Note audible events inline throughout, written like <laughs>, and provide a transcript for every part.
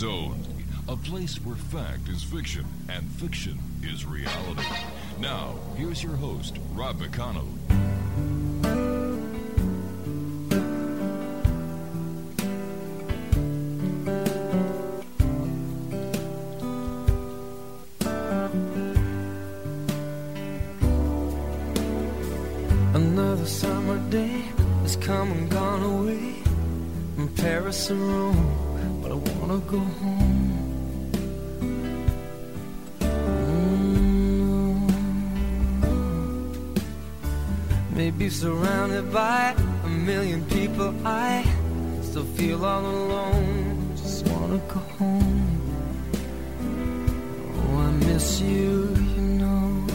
Zone, a place where fact is fiction and fiction is reality. Now, here's your host, Rob McConnell. Another summer day has come and gone away from Paris or Rome, go home. Mm. Maybe surrounded by a million people, I still feel all alone. Just wanna go home. Oh, I miss you, you know.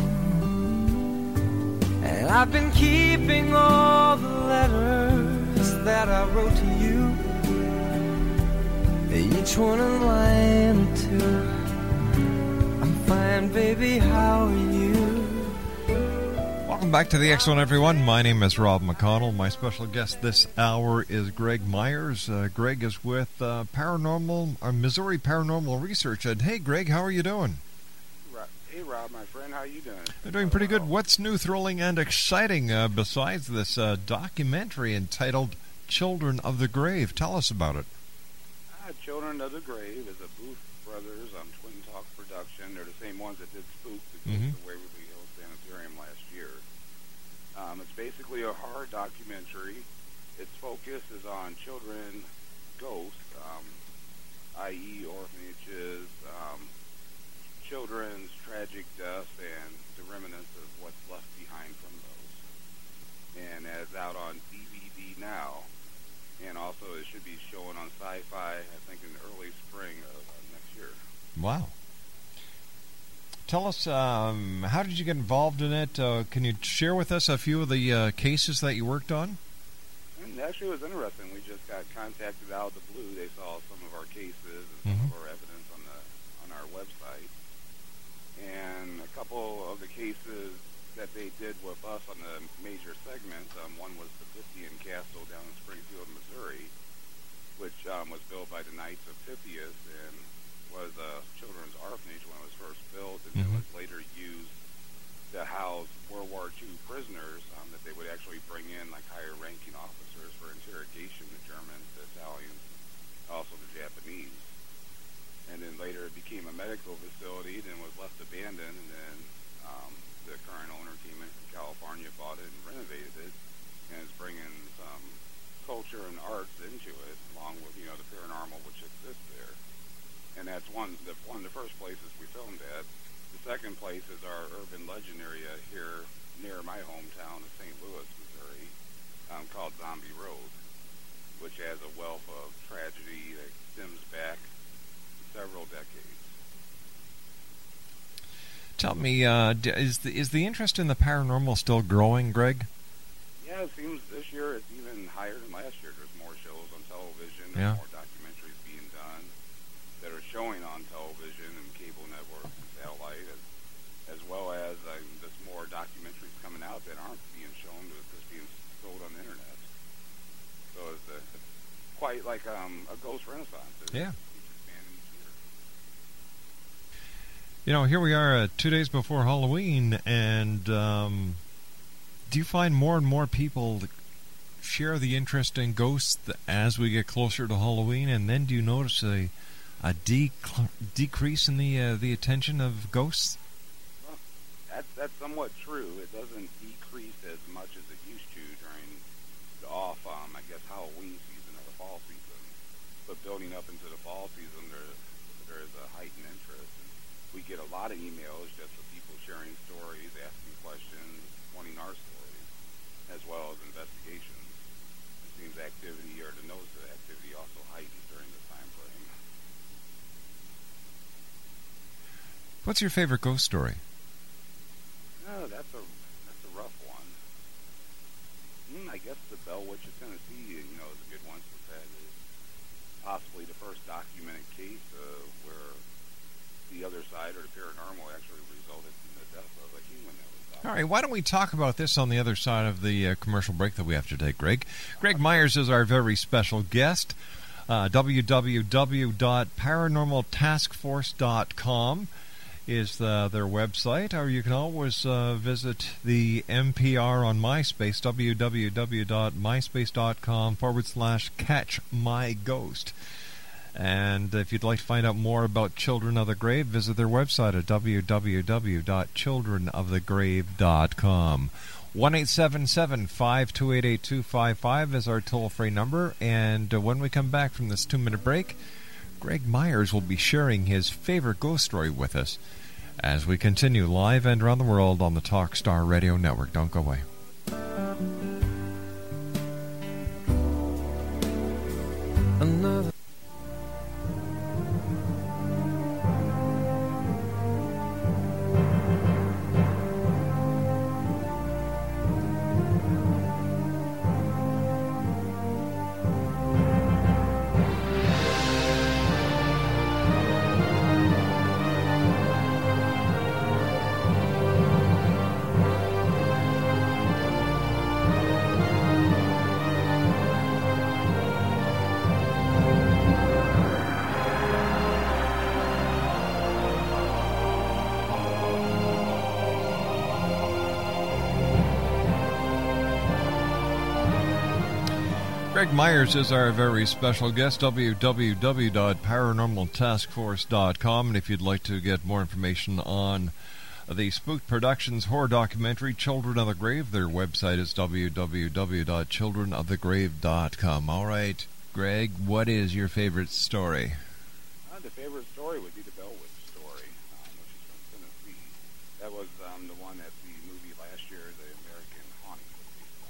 And I've been keeping all the letters that I wrote to you. Each one a line or two. I'm fine, baby, how are you? Welcome back to the X Zone, everyone. My name is Rob McConnell. My special guest this hour is Greg Myers. Uh, Greg is with uh, Paranormal, uh, Missouri Paranormal Research. And hey, Greg, how are you doing? Hey, Rob, my friend, how are you doing? I'm doing pretty good. What's new, thrilling, and exciting uh, besides this uh, documentary entitled "Children of the Grave"? Tell us about it. Uh, Children of the Grave is a Booth Brothers um, Twin Talk production. They're the same ones that did Spook, the Mhm. of Waverly Hills Sanitarium last year. Um, it's basically a horror documentary. Its focus is on children ghosts, um, i.e., orphanages, um, children's tragic deaths, and the remnants of what's left behind from those. And as out on DVD now, and also it should be showing on Sci-Fi, I think, in the early spring of uh, next year. Wow. Tell us, um, how did you get involved in it? Uh, can you share with us a few of the uh, cases that you worked on? And actually, it was interesting. We just got contacted out of the blue. They saw some of our cases and some Mhm. of our evidence on the on our website, and a couple of the cases that they did with us on the major segments. Um, one was the Pythian Castle down in Springfield, Missouri, which um, was built by the Knights of Pythias and was a children's orphanage when it was first built, and then Mhm. was later used to house World War II prisoners um, that they would actually bring in, like higher ranking officers for interrogation, the Germans, the Italians, also the Japanese. And then later it became a medical facility, then was left abandoned, and then the current owner came in California, bought it, and renovated it, and is bringing some culture and arts into it, along with you know the paranormal which exists there. And that's one the one of the first places we filmed at. The second place is our urban legend area here near my hometown of St. Louis, Missouri, um, called Zombie Road, which has a wealth of tragedy that stems back several decades. Tell me, uh, is the is the interest in the paranormal still growing, Greg? Yeah, it seems this year it's even higher than last year. There's more shows on television. Yeah. More documentaries being done that are showing on television and cable networks and satellite, as, as well as uh, there's more documentaries coming out that aren't being shown, but just being sold on the internet. So it's, a, it's quite like um, a ghost renaissance. It's, Yeah. It's expanding each year. You know, here we are uh, two days before Halloween, and um, do you find more and more people share the interest in ghosts as we get closer to Halloween? And then do you notice a a dec- decrease in the uh, the attention of ghosts? Well, that's that's somewhat true. It doesn't decrease as much as it used to during the off, um, I guess, Halloween season or the fall season. But building up into the fall season, there there is a heightened interest. And we get a lot of emails just with people sharing stories, asking questions, wanting our stories, as well as investigations. It seems activity or the notice of activity also heightens during this time frame. What's your favorite ghost story? Oh, that's a that's a rough one. Mm, I guess the Bell Witch of Tennessee, you know, is a good one since that is possibly the first documented case where the other side or the paranormal actually resulted in the death of a human All right, why don't we talk about this on the other side of the uh, commercial break that we have to take, Greg? Greg Myers is our very special guest. Uh, www.paranormaltaskforce.com is the, their website, or you can always uh, visit the MPR on MySpace, www.myspace.com forward slash catch my ghost. And if you'd like to find out more about Children of the Grave, visit their website at www.childrenofthegrave.com. 1 528 is our toll free number. And uh, when we come back from this two minute break, Greg Myers will be sharing his favorite ghost story with us as we continue live and around the world on the Talkstar Radio Network. Don't go away. Greg Myers is our very special guest. www.paranormaltaskforce.com. And if you'd like to get more information on the Spook Productions horror documentary Children of the Grave, their website is www.childrenofthegrave.com. All right, Greg, what is your favorite story? Uh, the favorite story would be the Bell Witch story, um, which is from Tennessee. That was um, the one that the movie last year, The American Haunting, was based on.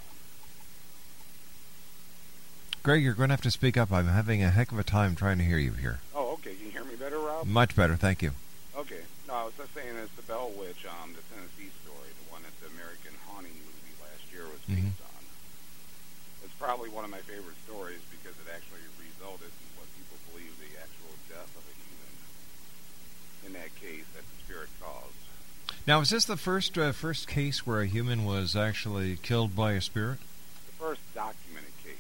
Greg, you're going to have to speak up. I'm having a heck of a time trying to hear you here. Oh, okay. Can you hear me better, Rob? Much better, thank you. Okay. No, I was just saying it's the Bell Witch, um, the Tennessee story, the one that the American Haunting movie last year was Mhm. based on. It's probably one of my favorite stories because it actually resulted in what people believe the actual death of a human in that case that the spirit caused. Now, is this the first uh, first case where a human was actually killed by a spirit? The first documented case.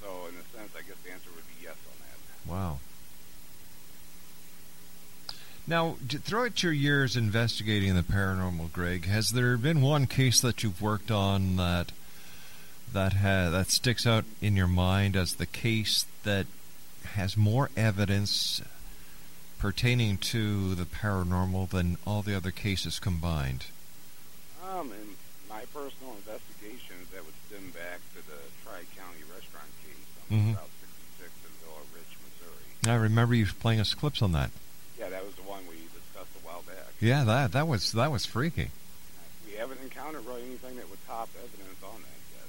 So, in a sense, I guess the answer would be yes on that. Wow. Now, throughout your years investigating the paranormal, Greg, has there been one case that you've worked on that that ha- that sticks out in your mind as the case that has more evidence pertaining to the paranormal than all the other cases combined? Um, in my personal investigations, that would stem back to the Tri County restaurant case on Mhm. 66 in Villa Ridge, Missouri. I remember you playing us clips on that. Yeah, that was the one we discussed a while back. Yeah, that that was that was freaky. We haven't encountered really anything that would top evidence on that yet.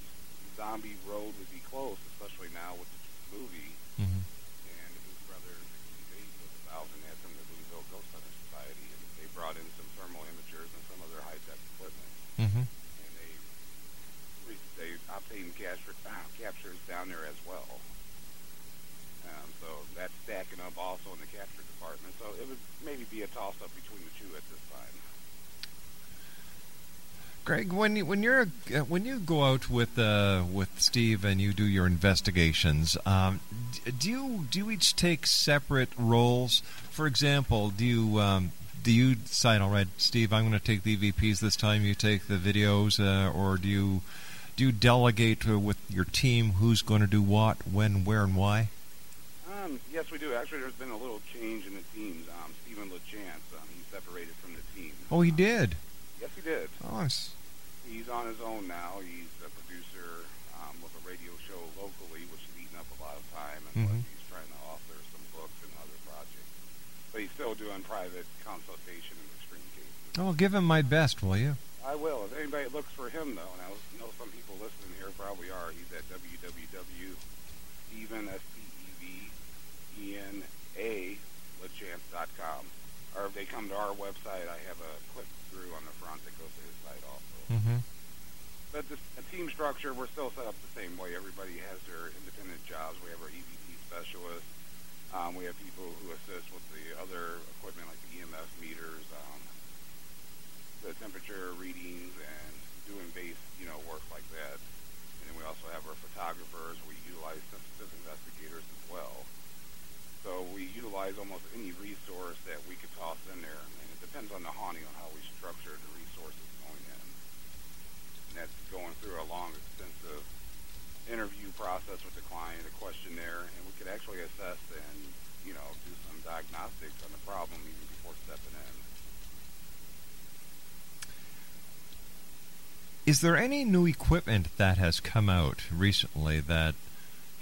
Zombie Road would be close, especially now with the movie hmm and his brother Dave was involved in that from the Louisville Ghost Hunter Society, and they brought in some thermal imagers and some other high tech equipment, hmm and they re- they obtained capture, uh, captures down there as well. Um, so that's stacking up also in the capture department. So it would maybe be a toss up between the two at this time. Greg, when you when you're when you go out with uh, with Steve and you do your investigations, um, do you do you each take separate roles? For example, do you um, do you decide, all right, Steve, I'm going to take the EVPs this time. You take the videos, uh, or do you do you delegate uh, with your team who's going to do what, when, where, and why? Um, yes, we do. Actually, there's been a little change in the teams. Um, Stephen LaChance, um, he separated from the team. Oh, he did. Yes, he did. Oh, He's on his own now. He's a producer um, with a radio show locally, which is eating up a lot of time, and Mhm. he's trying to author some books and other projects. But he still doing private consultation in extreme cases. Oh, give him my best, will you? I will. If anybody looks for him, though, and I know some people listening here probably are, he's at www.steven, S-T-E-V-E-N-A, LaChance.com. Or if they come to our website, I have a click through on the front that goes to his site also. Mm-hmm. But the a team structure, we're still set up the same way. Everybody has their independent jobs. We have our EVP specialists. Um, we have people who assist with the other equipment like the EMF meters, um, the temperature readings, and doing base, you know, work like that. And then we also have our photographers. We utilize sensitive investigators as well. So we utilize almost any resource that we could toss in there, and it depends on the haunting on how we structure the resources going in. And that's going through a long, extensive interview process with the client, a questionnaire, and we could actually assess and, you know, do some diagnostics on the problem even before stepping in. Is there any new equipment that has come out recently that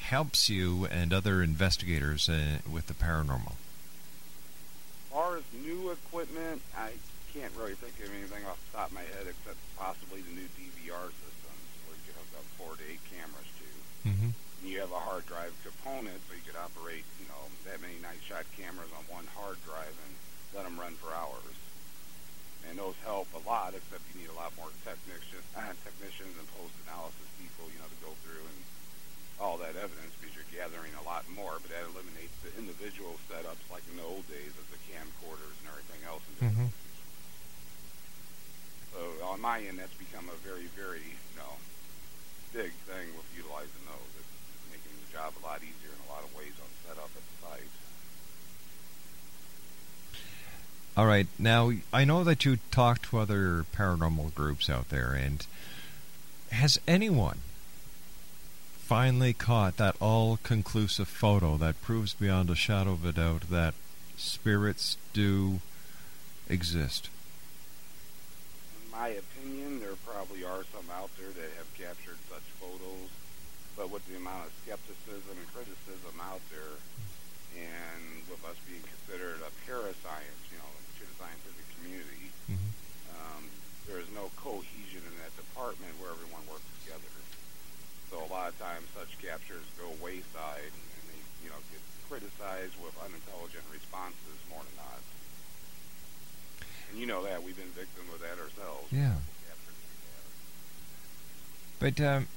helps you and other investigators uh, with the paranormal? As far as new equipment, I can't really think of anything off the top of my head except possibly the new DVR systems where you can hook up four to eight cameras to. Mm-hmm. And you have a hard drive component, so you could operate, you know, that many night shot cameras on one hard drive and let them run for hours. And those help a lot, except you need a lot more technicians, <clears throat> uh, technicians and post-analysis people, you know, to go through and all that evidence because you're gathering a lot more. But that eliminates the individual setups like in the old days of the camcorders and everything else. Mhm. So on my end, that's become a very, very, you know, big thing with utilizing those. It's making the job a lot easier in a lot of ways on setup at the site. All right. Now, I know that you talked to other paranormal groups out there, and has anyone finally caught that all conclusive photo that proves beyond a shadow of a doubt that spirits do exist? In my opinion, there probably are some out there that have captured such photos, but with the amount of skepticism and criticism out there, and with us being considered a parascience, you know, to the scientific community, Mm-hmm. um, there is no cohesion in that department where everyone works together. So a lot of times such captures go wayside and, and they, you know, get criticized with unintelligent responses more than not. And you know that we've been victims of that ourselves. Yeah. Captures we have. But um,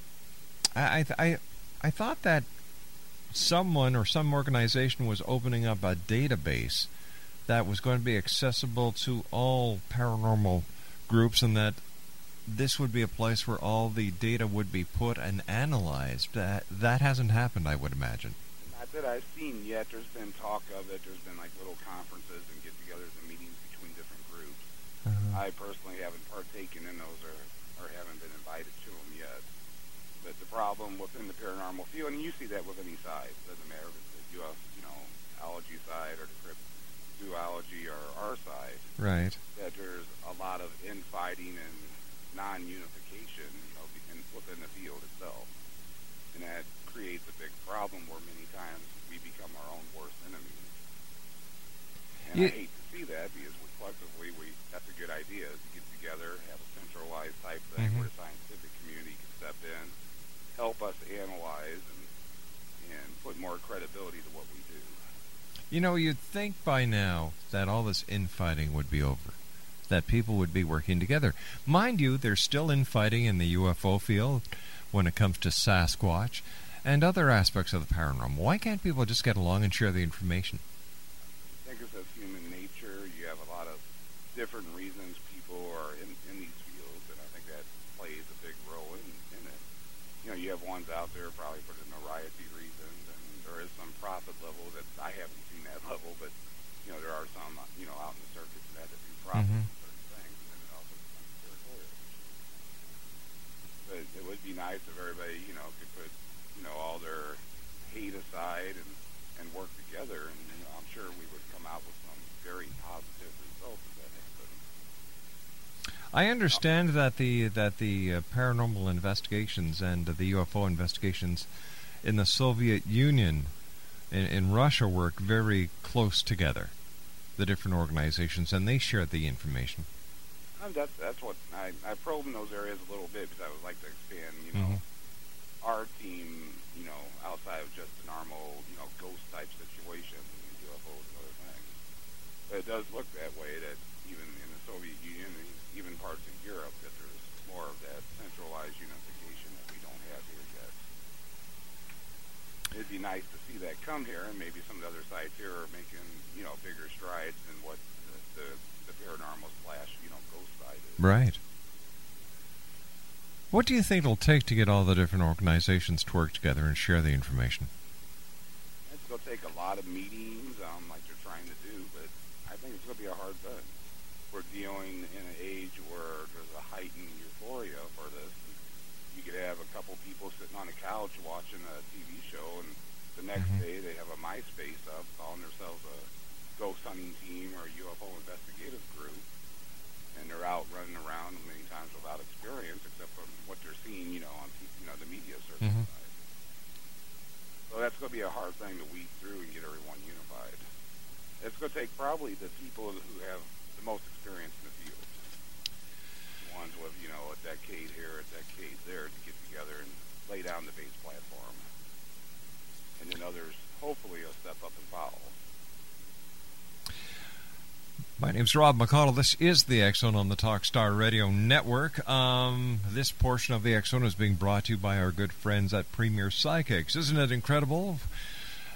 I, I, th- I, I thought that someone or some organization was opening up a database that was going to be accessible to all paranormal groups, and that this would be a place where all the data would be put and analyzed. That that hasn't happened, I would imagine. Not that I've seen yet. There's been talk of it. There's been like little conferences and get-togethers and meetings between different groups. Uh-huh. I personally haven't partaken in those or, or haven't been invited to them yet. But the problem within the paranormal field, and you see that with any side, doesn't matter if it's the UF, you know, ology side or the cryptozoology or our side, Right. that there's a lot of infighting and non-unification, you know, in, within the field itself. And that creates a big problem where many times we become our own worst enemies. And You- I hate to see that because we collectively, we that's a good idea is to get together, have a centralized type thing Mhm. where the scientific community can step in, help us analyze and and put more credibility to what we do. You know, you'd think by now that all this infighting would be over, that people would be working together. Mind you, there's still infighting in the UFO field when it comes to Sasquatch and other aspects of the paranormal. Why can't people just get along and share the information? I think it's of human nature. You have a lot of different reasons people are in, in these fields, and I think that plays a big role in, in it. You know, you have ones out there probably for the notoriety reasons, and there is some profit level that I haven't seen that <laughs> level, but you know, there are some you know out in the circuits that that do profit Mhm. from certain things, and then it also becomes territorial. But it would be nice if everybody you know could put you know all their hate aside and and work together, and you know, I'm sure we would come out with some very positive results if that happened. I understand that the that the uh, paranormal investigations and the UFO investigations in the Soviet Union in, in Russia work very close together. the different organizations, and they share the information. And that's that's what I I probe in those areas a little bit because I would like to expand, you know, Mhm. our team, you know, outside of just the normal, you know, ghost type situations and UFOs and other things. But it does look that way that even in the Soviet Union and even parts of Europe that there's more of that centralized unification that we don't have here yet. It'd be nice to see that come here, and maybe some of the other sides here are making, you know, bigger strides than what the, the, the paranormal slash, you know, ghost side is. Right. What do you think it'll take to get all the different organizations to work together and share the information? It's going to take a lot of meetings, um, like they're trying to do, but I think it's going to be a hard thing. We're dealing in an age where there's a heightened euphoria for this. You could have a couple people sitting on a couch watching a TV show, and the next Mhm. day they have a MySpace up calling themselves a ghost hunting team or a UFO investigative group, and they're out running around many times without experience, except from what they're seeing, you know, on you know the media circle Mhm. So that's going to be a hard thing to weed through and get everyone unified. It's going to take probably the people who have the most experience in the field, the ones with you know a decade here, a decade there, to get together and lay down the base platform, and then others hopefully will step up and follow. My name's Rob McConnell. This is the X Zone on the Talkstar Radio Network. Um, this portion of the X Zone is being brought to you by our good friends at Premier Psychics. Isn't it incredible?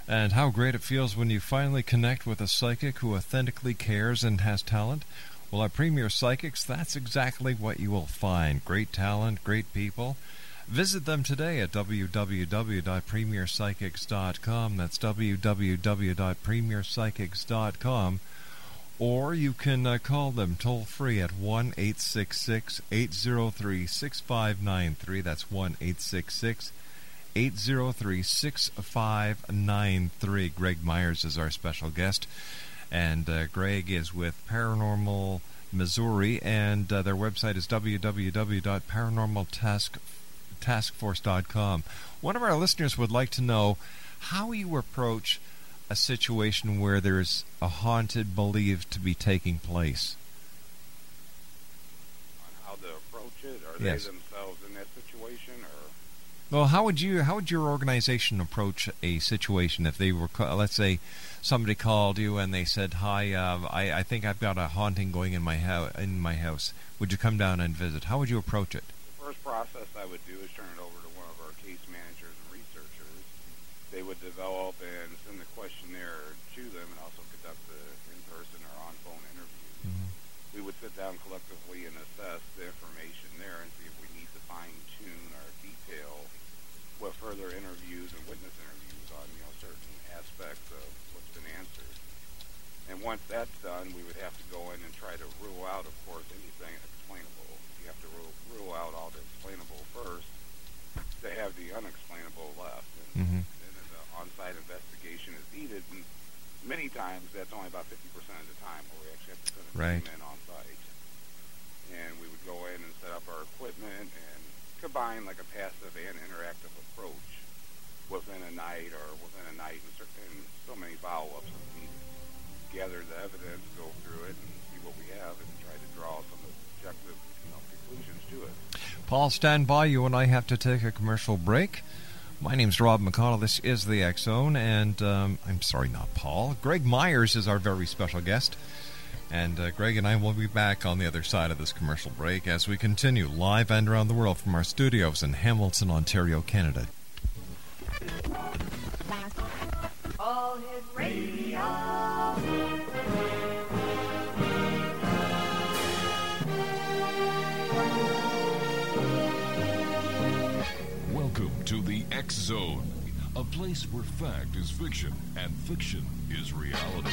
And how great it feels when you finally connect with a psychic who authentically cares and has talent. Well, at Premier Psychics, that's exactly what you will find. Great talent, great people. Visit them today at www.premierpsychics.com. That's www.premierpsychics.com or you can uh, call them toll free at 1 866 803 6593. That's 1 866 803 6593. Greg Myers is our special guest, and uh, Greg is with Paranormal Missouri, and uh, their website is www.paranormaltaskforce.com. One of our listeners would like to know how you approach a situation where there's a haunted believed to be taking place. On how to approach it, are Yes. they themselves in that situation, or Well, how would you how would your organization approach a situation if they were let's say somebody called you and they said, "Hi, uh, I I think I've got a haunting going in my house in my house. Would you come down and visit?" How would you approach it? The first process I would do is turn it over to one of our case managers and researchers. They would develop and send the questionnaire to them and also conduct the in-person or on-phone interviews. We would sit down collectively and assess the information there and see if we need to fine-tune or detail what further interviews and witness interviews on, you know, certain aspects of what's been answered. And once that's done, we would have to go in and try to rule out, of course, anything explainable. You have to rule, rule out all the explainable first to have the unexplainable left. And, Mhm. and then the on-site investigation is needed. And many times, that's only about 50% of the time where we actually have to send a Right. team in on-site. And we would go in and set up our equipment and combine like a passive and interactive approach within a night or within a night and, certain, and so many follow-ups as needed. Gather the evidence, go through it, and see what we have, and try to draw some objective you know, conclusions to it. Paul, stand by. You and I have to take a commercial break. My name's Rob McConnell. This is the X Zone, and um, I'm sorry, not Paul. Greg Myers is our very special guest. And uh, Greg and I will be back on the other side of this commercial break as we continue live and around the world from our studios in Hamilton, Ontario, Canada. All Hit Radio. Welcome to the X Zone, a place where fact is fiction and fiction is reality.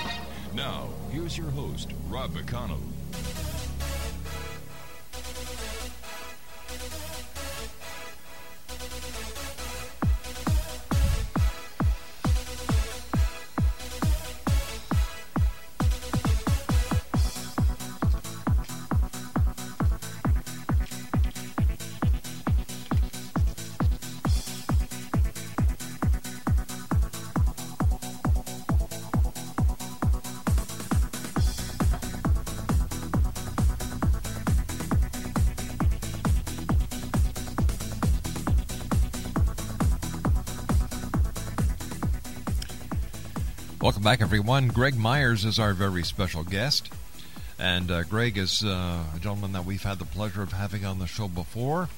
Now, here's your host, Rob McConnell. Back, everyone. Greg Myers is our very special guest. And uh, Greg is uh, a gentleman that we've had the pleasure of having on the show before.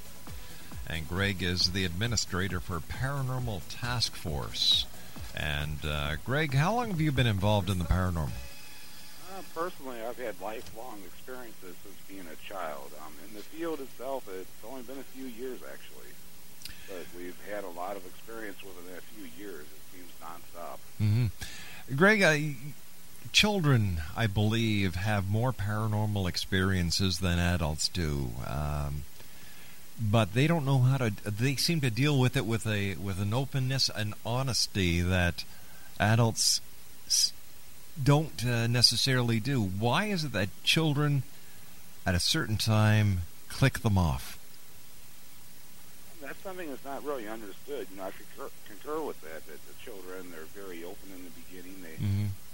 And Greg is the administrator for Paranormal Task Force. And uh, Greg, how long have you been involved in the paranormal? Uh, personally, I've had lifelong experiences since being a child. Um, in the field itself, it's only been a few years actually, but we've had a lot of experience within a few years. It seems nonstop. Mm-hmm. Greg, uh, children, I believe, have more paranormal experiences than adults do. Um, but they don't know how to. They seem to deal with it with a with an openness and honesty that adults don't uh, necessarily do. Why is it that children, at a certain time, click them off? That's something that's not really understood. You know, I concur, concur with that. That the children they're very open in the.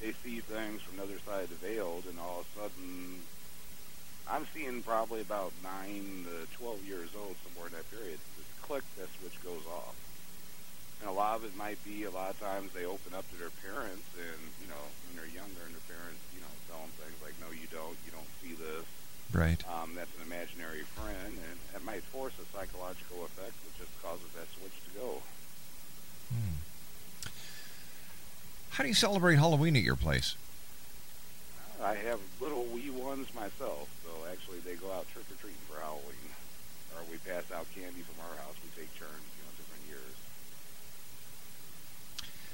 They see things from the other side of the veil, and all of a sudden I'm seeing probably about nine to twelve years old, somewhere in that period. This click, that switch goes off, and a lot of it might be a lot of times they open up to their parents, and you know when they're younger, and their parents, you know, tell them things like, "No, you don't. You don't see this." Right. Um, that's an imaginary friend, and that might force a psychological effect, which just causes that switch to go. Hmm. How do you celebrate Halloween at your place? I have little wee ones myself, so actually they go out trick or treating for Halloween, or we pass out candy from our house. We take turns, you know, different years.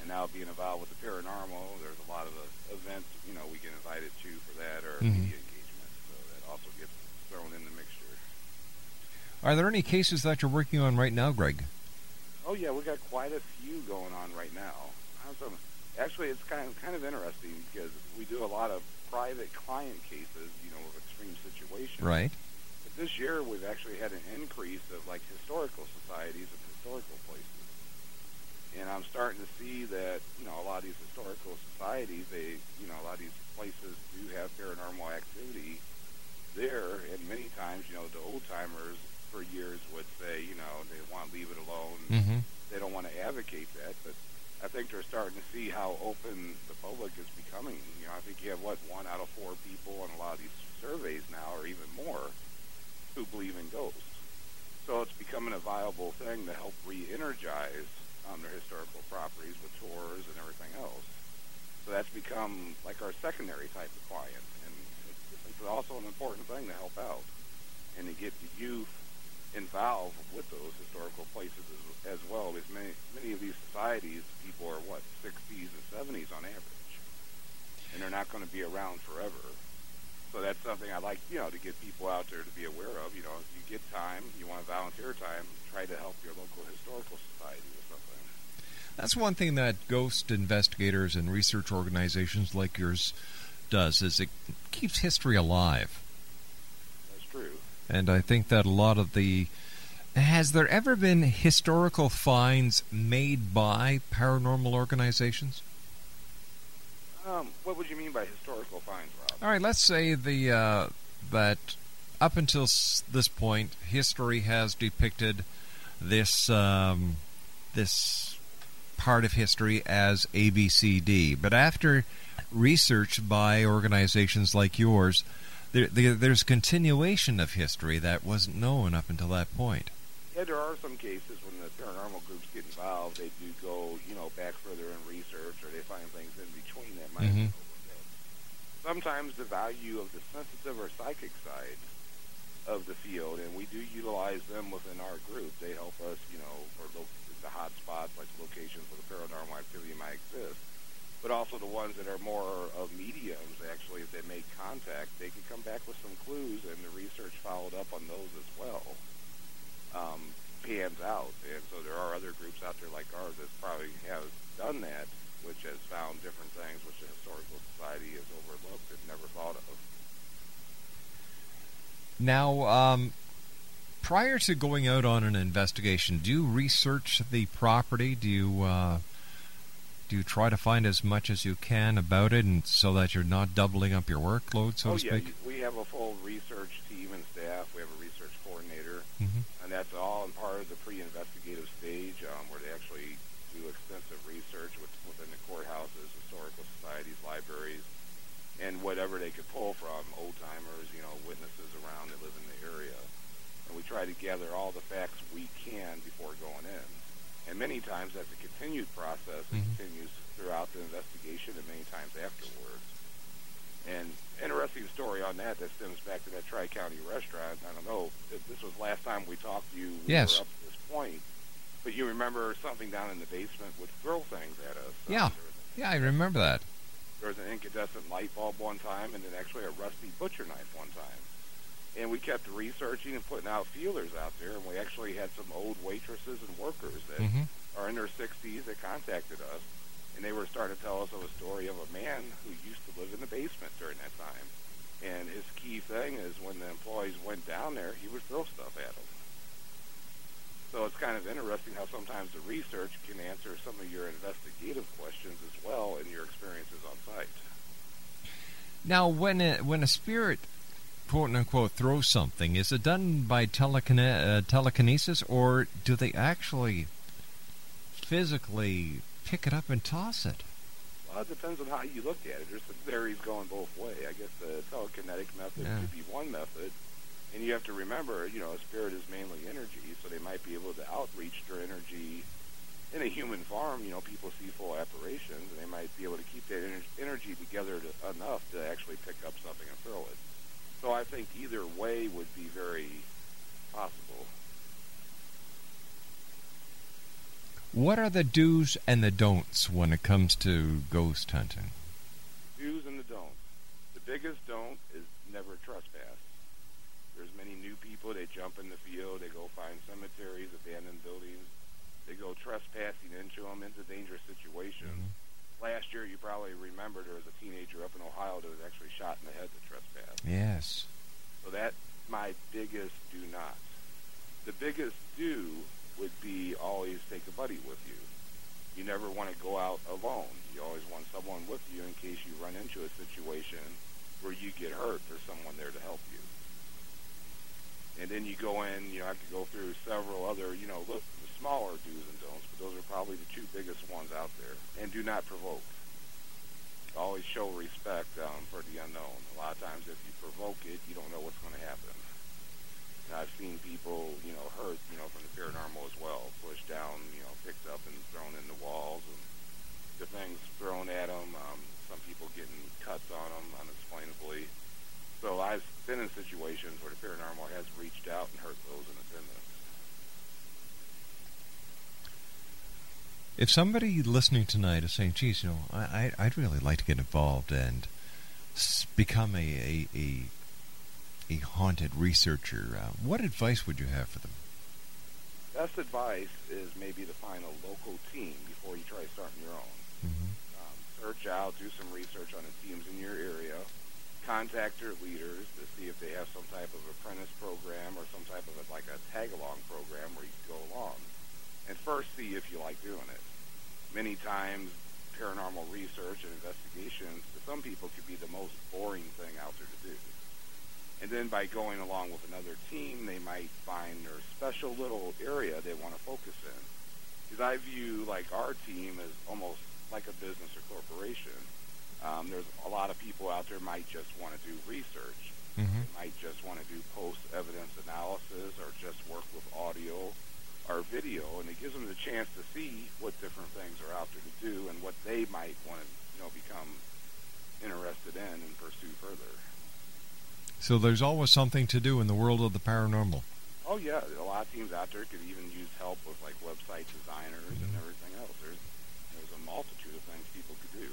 And now being involved with the paranormal, there's a lot of events, you know, we get invited to for that, or Mhm. media engagement, so that also gets thrown in the mixture. Are there any cases that you're working on right now, Greg? Oh yeah, we got quite a few going on right now. Actually, it's kind of kind of interesting because we do a lot of private client cases, you know, of extreme situations. Right. But this year, we've actually had an increase of like historical societies and historical places, and I'm starting to see that you know a lot of these historical societies, they you know a lot of these places do have paranormal activity there, and many times you know the old timers for years would say you know they want to leave it alone. Mm-hmm. They don't want to advocate that, but I think they're starting to see how open the public is becoming. You know, I think you have what one out of four people on a lot of these surveys now, or even more, who believe in ghosts. So it's becoming a viable thing to help re-energize um, their historical properties with tours and everything else. So that's become like our secondary type of client, and it's, it's also an important thing to help out and to get the youth involved with those historical places as, as well. Because many many of these societies, people are what 60s and 70s on average, and they're not going to be around forever. So that's something I like, you know, to get people out there to be aware of. You know, if you get time, you want to volunteer time, try to help your local historical society with something. That's one thing that ghost investigators and research organizations like yours does is it keeps history alive. And I think that a lot of the has there ever been historical finds made by paranormal organizations? Um, what would you mean by historical finds, Rob? All right, let's say the uh, that up until s- this point, history has depicted this um, this part of history as ABCD. But after research by organizations like yours, there, there, there's continuation of history that wasn't known up until that point. Yeah, there are some cases when the paranormal groups get involved, they do go, you know, back further in research, or they find things in between that might Mhm. overlooked. Sometimes the value of the sensitive or psychic side of the field, and we do utilize them within our group. They help us, you know, for lo- the hot spots, like locations where the paranormal activity might exist. But also the ones that are more of mediums, actually, if they make contact, they can come back with some clues, and the research followed up on those as well um, pans out. And so there are other groups out there like ours that probably have done that, which has found different things which the historical society has overlooked and never thought of. Now, um, prior to going out on an investigation, do you research the property? Do you uh, do you try to find as much as you can about it, and so that you're not doubling up your workload, so oh to yeah, speak? we have a full research team and staff. We have a research coordinator, Mhm. and that's all in part of the pre-investigative stage, um, where they actually do extensive research with, within the courthouses, historical societies, libraries, and whatever they could pull from old timers, you know, witnesses around that live in the area, and we try to gather all the facts we can before going in. And many times that's a continued process. It Mhm. continues throughout the investigation and many times afterwards. And interesting story on that that stems back to that Tri County restaurant. I don't know if this was last time we talked to you. Yes. up to this point, but you remember something down in the basement would throw things at us. Yeah. was- Yeah, I remember that. there was an incandescent light bulb one time, and then actually a rusty butcher knife one time. And we kept researching and putting out feelers out there, and we actually had some old waitresses and workers that hmm are in their 60s that contacted us, and they were starting to tell us of a story of a man who used to live in the basement during that time. And his key thing is when the employees went down there, he would throw stuff at them. So it's kind of interesting how sometimes the research can answer some of your investigative questions as well in your experiences on site. Now, when a, when a spirit, quote unquote, throw something, is it done by telekine- uh, telekinesis, or do they actually physically pick it up and toss it? Well, it depends on how you look at it. There's some theories going both way. I guess the telekinetic method Yeah. could be one method, and you have to remember, you know, a spirit is mainly energy, so they might be able to outreach their energy in a human form. You know, people see full apparitions, and they might be able to keep that ener- energy together to, enough to actually pick up something and throw it. So I think either way would be very possible. What are the do's and the don'ts when it comes to ghost hunting? do's and the don'ts. The biggest don't is never trespass. There's many new people. They jump in the field. They go find cemeteries, abandoned buildings. They go trespassing into them, into dangerous situations. Mm-hmm. Last year, you probably remember there was a teenager up in Ohio that was actually shot in the head to trespass. Yes. So that's my biggest do not. The biggest do would be always take a buddy with you. You never want to go out alone. You always want someone with you in case you run into a situation where you get hurt. There's someone there to help you. And then you go in, you know, I could go through several other, you know, look, smaller do's and don'ts, but those are probably the two biggest ones out there. And do not provoke. Always show respect um, for the unknown. A lot of times if you provoke it, you don't know what's going to happen. And I've seen people, you know, hurt, you know, from the paranormal as well, pushed down, you know, picked up and thrown in the walls, and the things thrown at them. Um, some people getting cuts on them unexplainably. So I've been in situations where the paranormal has reached out and hurt those in attendance. If somebody listening tonight is saying, "Geez, you know, I, I'd really like to get involved and s- become a a, a, a haunted researcher," uh, what advice would you have for them? Best advice is maybe to find a local team before you try starting your own. Mm-hmm. um, search out, do some research on the teams in your area, contact their leaders to see if they have some type of apprentice program or some type of a, like a tag along program where you can go along. And first see if you like doing it. Many times, paranormal research and investigations to some people could be the most boring thing out there to do. And then by going along with another team, they might find their special little area they want to focus in. Because I view like our team as almost like a business or corporation. Um, there's a lot of people out there might just want to do research. Mm-hmm. They might just want to do post evidence analysis or just work with audio or video, and it gives them the chance to see what different things are out there to do and what they might want to, you know, become interested in and pursue further. So there's always something to do in the world of the paranormal. Oh yeah, a lot of teams out there could even use help with like website designers and mm-hmm. everything else. There's there's a multitude of things people could do.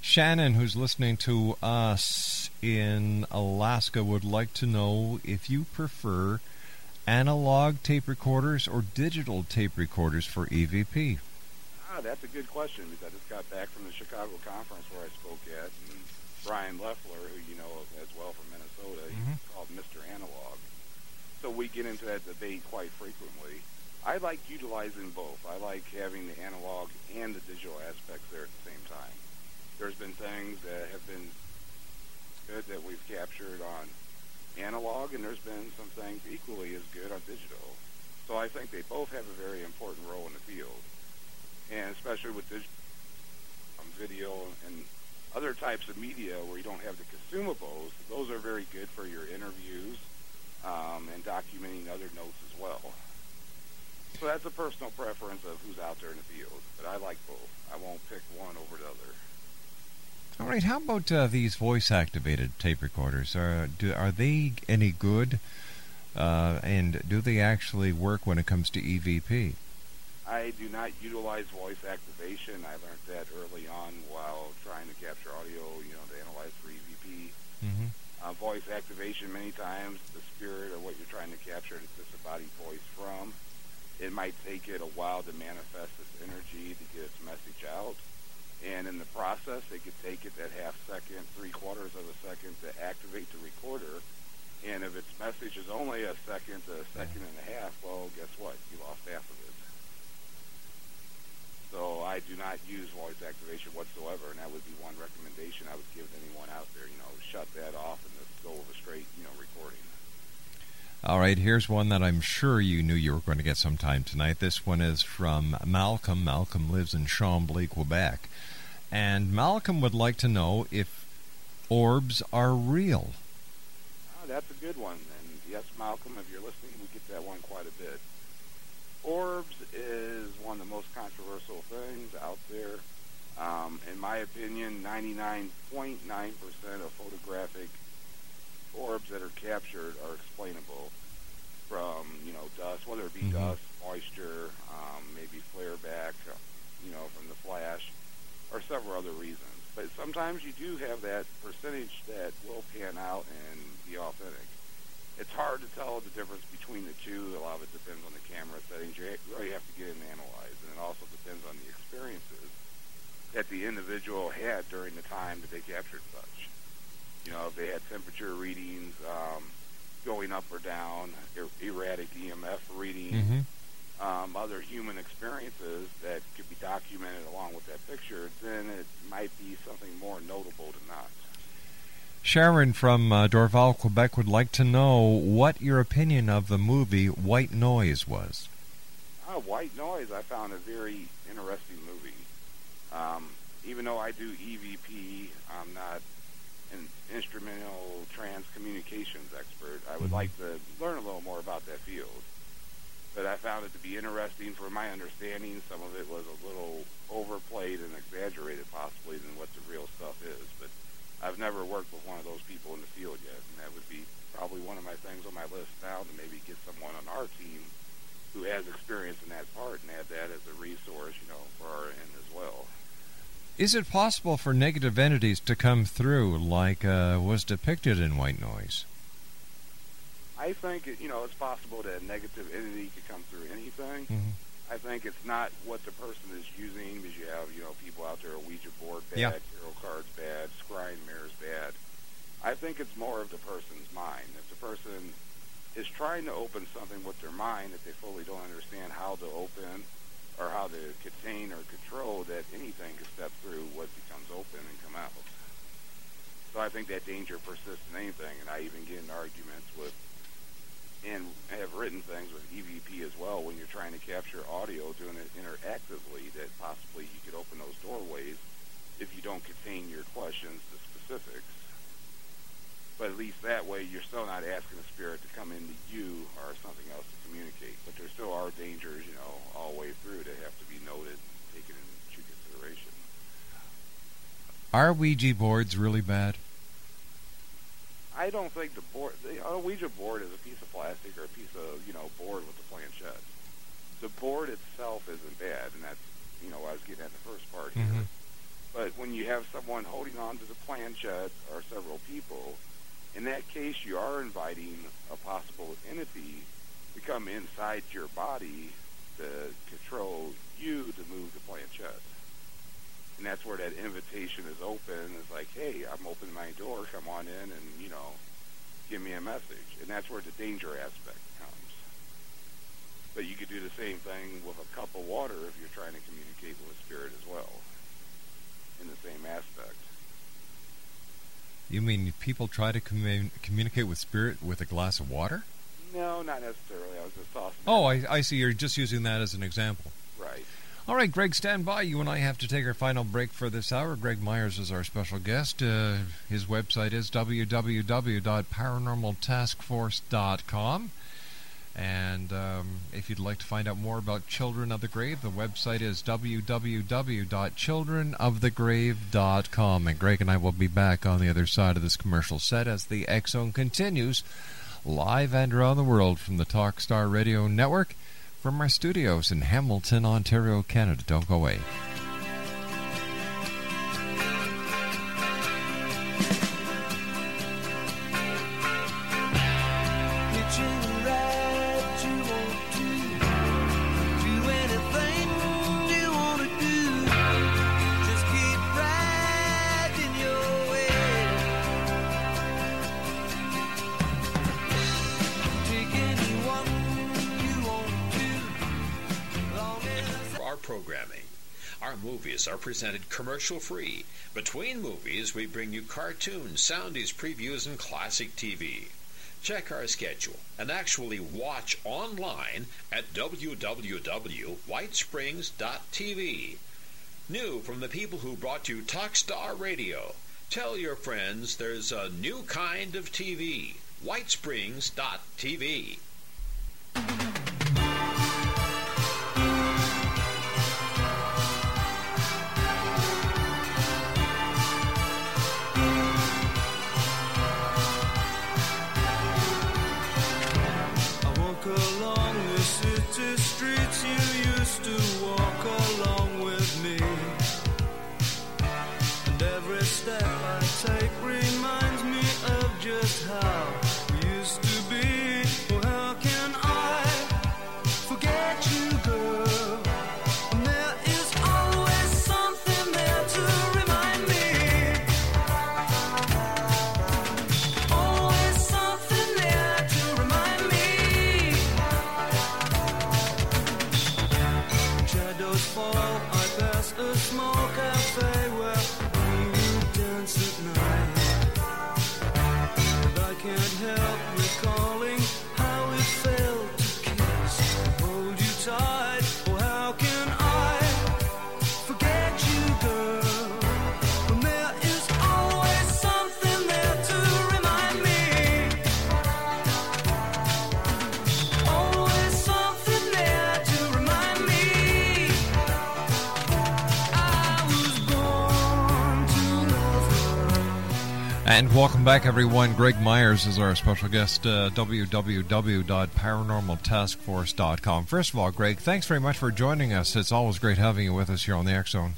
Shannon, who's listening to us in Alaska, would like to know if you prefer analog tape recorders or digital tape recorders for EVP. Ah, that's a good question because I just got back from the Chicago conference where I spoke at, and Brian Leffler, who you know as well from Minnesota, Mhm. he's called Mr. Analog. So we get into that debate quite frequently. I like utilizing both. I like having the analog and the digital aspects there at the same time. There's been things that have been good that we've captured on analog, and there's been some things equally as good on digital. So I think they both have a very important role in the field and especially with digital um, video and Other types of media where you don't have the consumables, those are very good for your interviews um, and documenting other notes as well. So that's a personal preference of who's out there in the field, but I like both. I won't pick one over the other. All right. How about uh, these voice-activated tape recorders? Are do, are they any good? Uh, and do they actually work when it comes to EVP? I do not utilize voice activation. I learned that early on while trying to capture audio, you know, to analyze for EVP. Mm-hmm. Uh, voice activation, many times, the spirit of what you're trying to capture is disembodied voice from. It might take it a while to manifest its energy to get its message out. And in the process, it could take it that half second, three quarters of a second to activate the recorder. And if its message is only a second a second and a half, well, guess what? You lost half of it. So I do not use voice activation whatsoever, and that would be one recommendation I would give anyone out there. You know, shut that off and just go with a straight, you know, recording. All right, here's one that I'm sure you knew you were going to get sometime tonight. This one is from Malcolm. Malcolm lives in Chambly, Quebec. And Malcolm would like to know if orbs are real. Oh, that's a good one. And yes, Malcolm, if you're listening, we get that one quite a bit. Orbs is one of the most controversial things out there. Um, in my opinion, 99.9% of photographic orbs that are captured are explainable from, you know, dust, whether it be Mhm. dust, moisture, um, maybe flare back, you know, from the flash, or several other reasons. But sometimes you do have that percentage that will pan out and be authentic. It's hard to tell the difference between the two. A lot of it depends on the camera settings. You really have to get in and analyze, and it also depends on the experiences that the individual had during the time that they captured such. You know, if they had temperature readings um, going up or down, er- erratic EMF readings, Mm-hmm. um, other human experiences that could be documented along with that picture, then it might be something more notable than not. Sharon from uh, Dorval, Quebec would like to know what your opinion of the movie White Noise was. Uh, White Noise, I found a very interesting movie. Um, even though I do EVP, I'm not instrumental trans communications expert. I would like to learn a little more about that field. But I found it to be interesting. From my understanding, some of it was a little overplayed and exaggerated, possibly, than what the real stuff is. But I've never worked with one of those people in the field yet, and that would be probably one of my things on my list now to maybe get someone on our team who has experience in that part and add that as a resource, you know, for our end as well. Is it possible for negative entities to come through like uh, was depicted in White Noise? I think, you know, it's possible that a negative entity could come through anything. Mhm. I think it's not what the person is using because you have, you know, people out there, Ouija board bad, Yeah. tarot cards bad, scrying mirrors bad. I think it's more of the person's mind. If the person is trying to open something with their mind that they fully don't understand how to open or how to contain or control, that anything can step through what becomes open and come out. So I think that danger persists in anything, and I even get in arguments with and have written things with EVP as well when you're trying to capture audio doing it interactively that possibly you could open those doorways if you don't contain your questions to specifics. But at least that way you're still not asking the spirit to come into you or something else to communicate. But there still are dangers, you know, all the way through that have to be noted and taken into consideration. Are Ouija boards really bad? I don't think the board, the a Ouija board is a piece of plastic or a piece of, you know, board with a planchette. The board itself isn't bad, and that's, you know, what I was getting at the first part here. Mhm. But when you have someone holding on to the planchette or several people, in that case, you are inviting a possible entity to come inside your body to control you to move the planchette. And that's where that invitation is open. It's like, hey, I'm opening my door. Come on in and, you know, give me a message. And that's where the danger aspect comes. But you could do the same thing with a cup of water if you're trying to communicate with a spirit as well in the same aspect. You mean people try to commun- communicate with spirit with a glass of water? No, not necessarily. I was just tossing. Oh, I, I see. You're just using that as an example. right. All right, Greg, stand by. You and I have to take our final break for this hour. Greg Myers is our special guest. Uh, his website is www.paranormaltaskforce.com. And um, if you'd like to find out more about Children of the Grave, the website is www.childrenofthegrave.com. And Greg and I will be back on the other side of this commercial set as the Zone continues live and around the world from the Talkstar Radio Network from our studios in Hamilton, Ontario, Canada. Don't go away. Our movies are presented commercial free. Between movies, we bring you cartoons, soundies, previews, and classic TV. Check our schedule and actually watch online at www.whitesprings.tv. New from the people who brought you Talkstar Radio. Tell your friends there's a new kind of TV. Whitesprings.tv. And welcome back, everyone. Greg Myers is our special guest. Uh, www.paranormaltaskforce.com. First of all, Greg, thanks very much for joining us. It's always great having you with us here on the X Zone.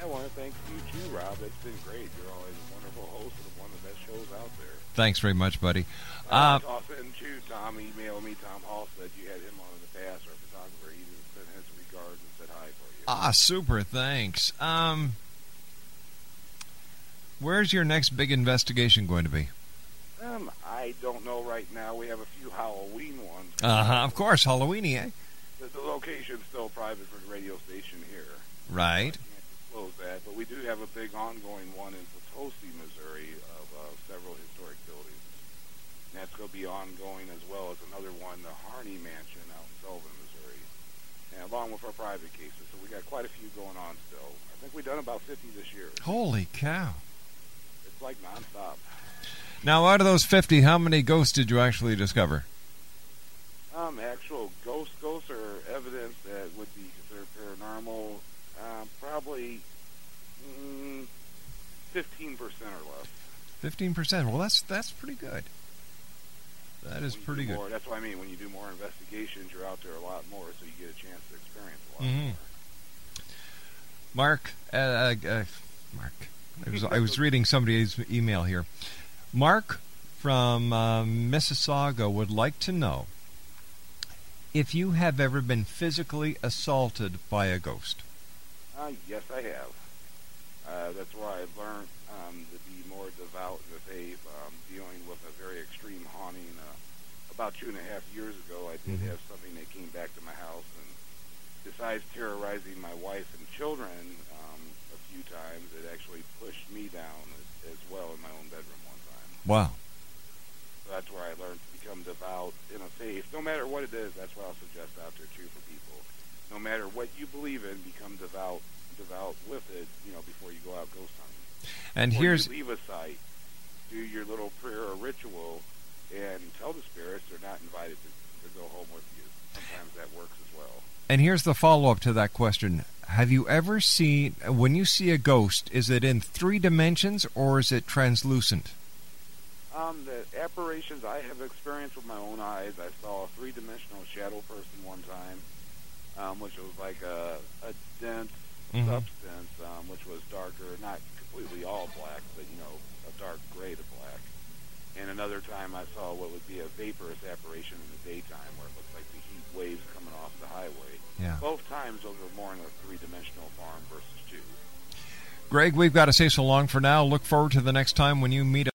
Yeah, I want to thank you too, Rob. It's been great. You're always a wonderful host and one of the best shows out there. Thanks very much, buddy. Uh, Uh, and too, Tom emailed me, Tom Hall said you had him on in the past, our photographer. He sent his regards and said hi for you. ah, super. Thanks. Um, where's your next big investigation going to be? Um, I don't know right now. We have a few Halloween ones. Uh huh. Of course, Halloweeny, eh? The, the location's still private for the radio station here. Right. can't disclose that, but we do have a big ongoing one in Potosi, Missouri, of uh, several historic buildings. And that's going to be ongoing as well as another one, the Harney Mansion out in Sullivan, Missouri, and along with our private cases. So we got quite a few going on still. I think we've done about 50 this year. Holy cow. It's like nonstop. Now, out of those 50, how many ghosts did you actually discover? Um, actual ghost ghosts or evidence that would be considered paranormal, um, probably mm, 15% or less. 15%. Well, that's that's pretty good. That is pretty good. More, that's what I mean. When you do more investigations, you're out there a lot more, so you get a chance to experience a lot mm-hmm. more. Mark, uh, uh, uh, Mark. I was, I was reading somebody's email here. Mark from um, Mississauga would like to know if you have ever been physically assaulted by a ghost. Uh, yes, I have. Uh, that's where I learned um, to be more devout in the faith, um, dealing with a very extreme haunting. Uh, about two and a half years ago, I did Mhm. have something that came back to my house, and besides terrorizing my wife and children um, a few times, it actually pushed me down as, as well in my own bedroom one time. Wow. So that's where I learned to become devout in a faith, no matter what it is. That's what I'll suggest out there too for people. No matter what you believe in, become devout, devout with it. You know, before you go out ghost hunting. And Before here's you leave a site, do your little prayer or ritual, and tell the spirits they're not invited to, to go home with you. Sometimes that works as well. And here's the follow up to that question. Have you ever seen when you see a ghost, is it in three dimensions or is it translucent? Um, the apparitions I have experienced with my own eyes, I saw a three-dimensional shadow person one time, um, which was like a, a dense Mhm. substance, um, which was darker, not completely all black, but you know, a dark gray to black. And another time, I saw what would be a vaporous apparition in the daytime, where it looked like the heat waves the highway. Yeah. Both times, those were more in a three-dimensional form versus two. Greg, we've got to say so long for now. Look forward to the next time when you meet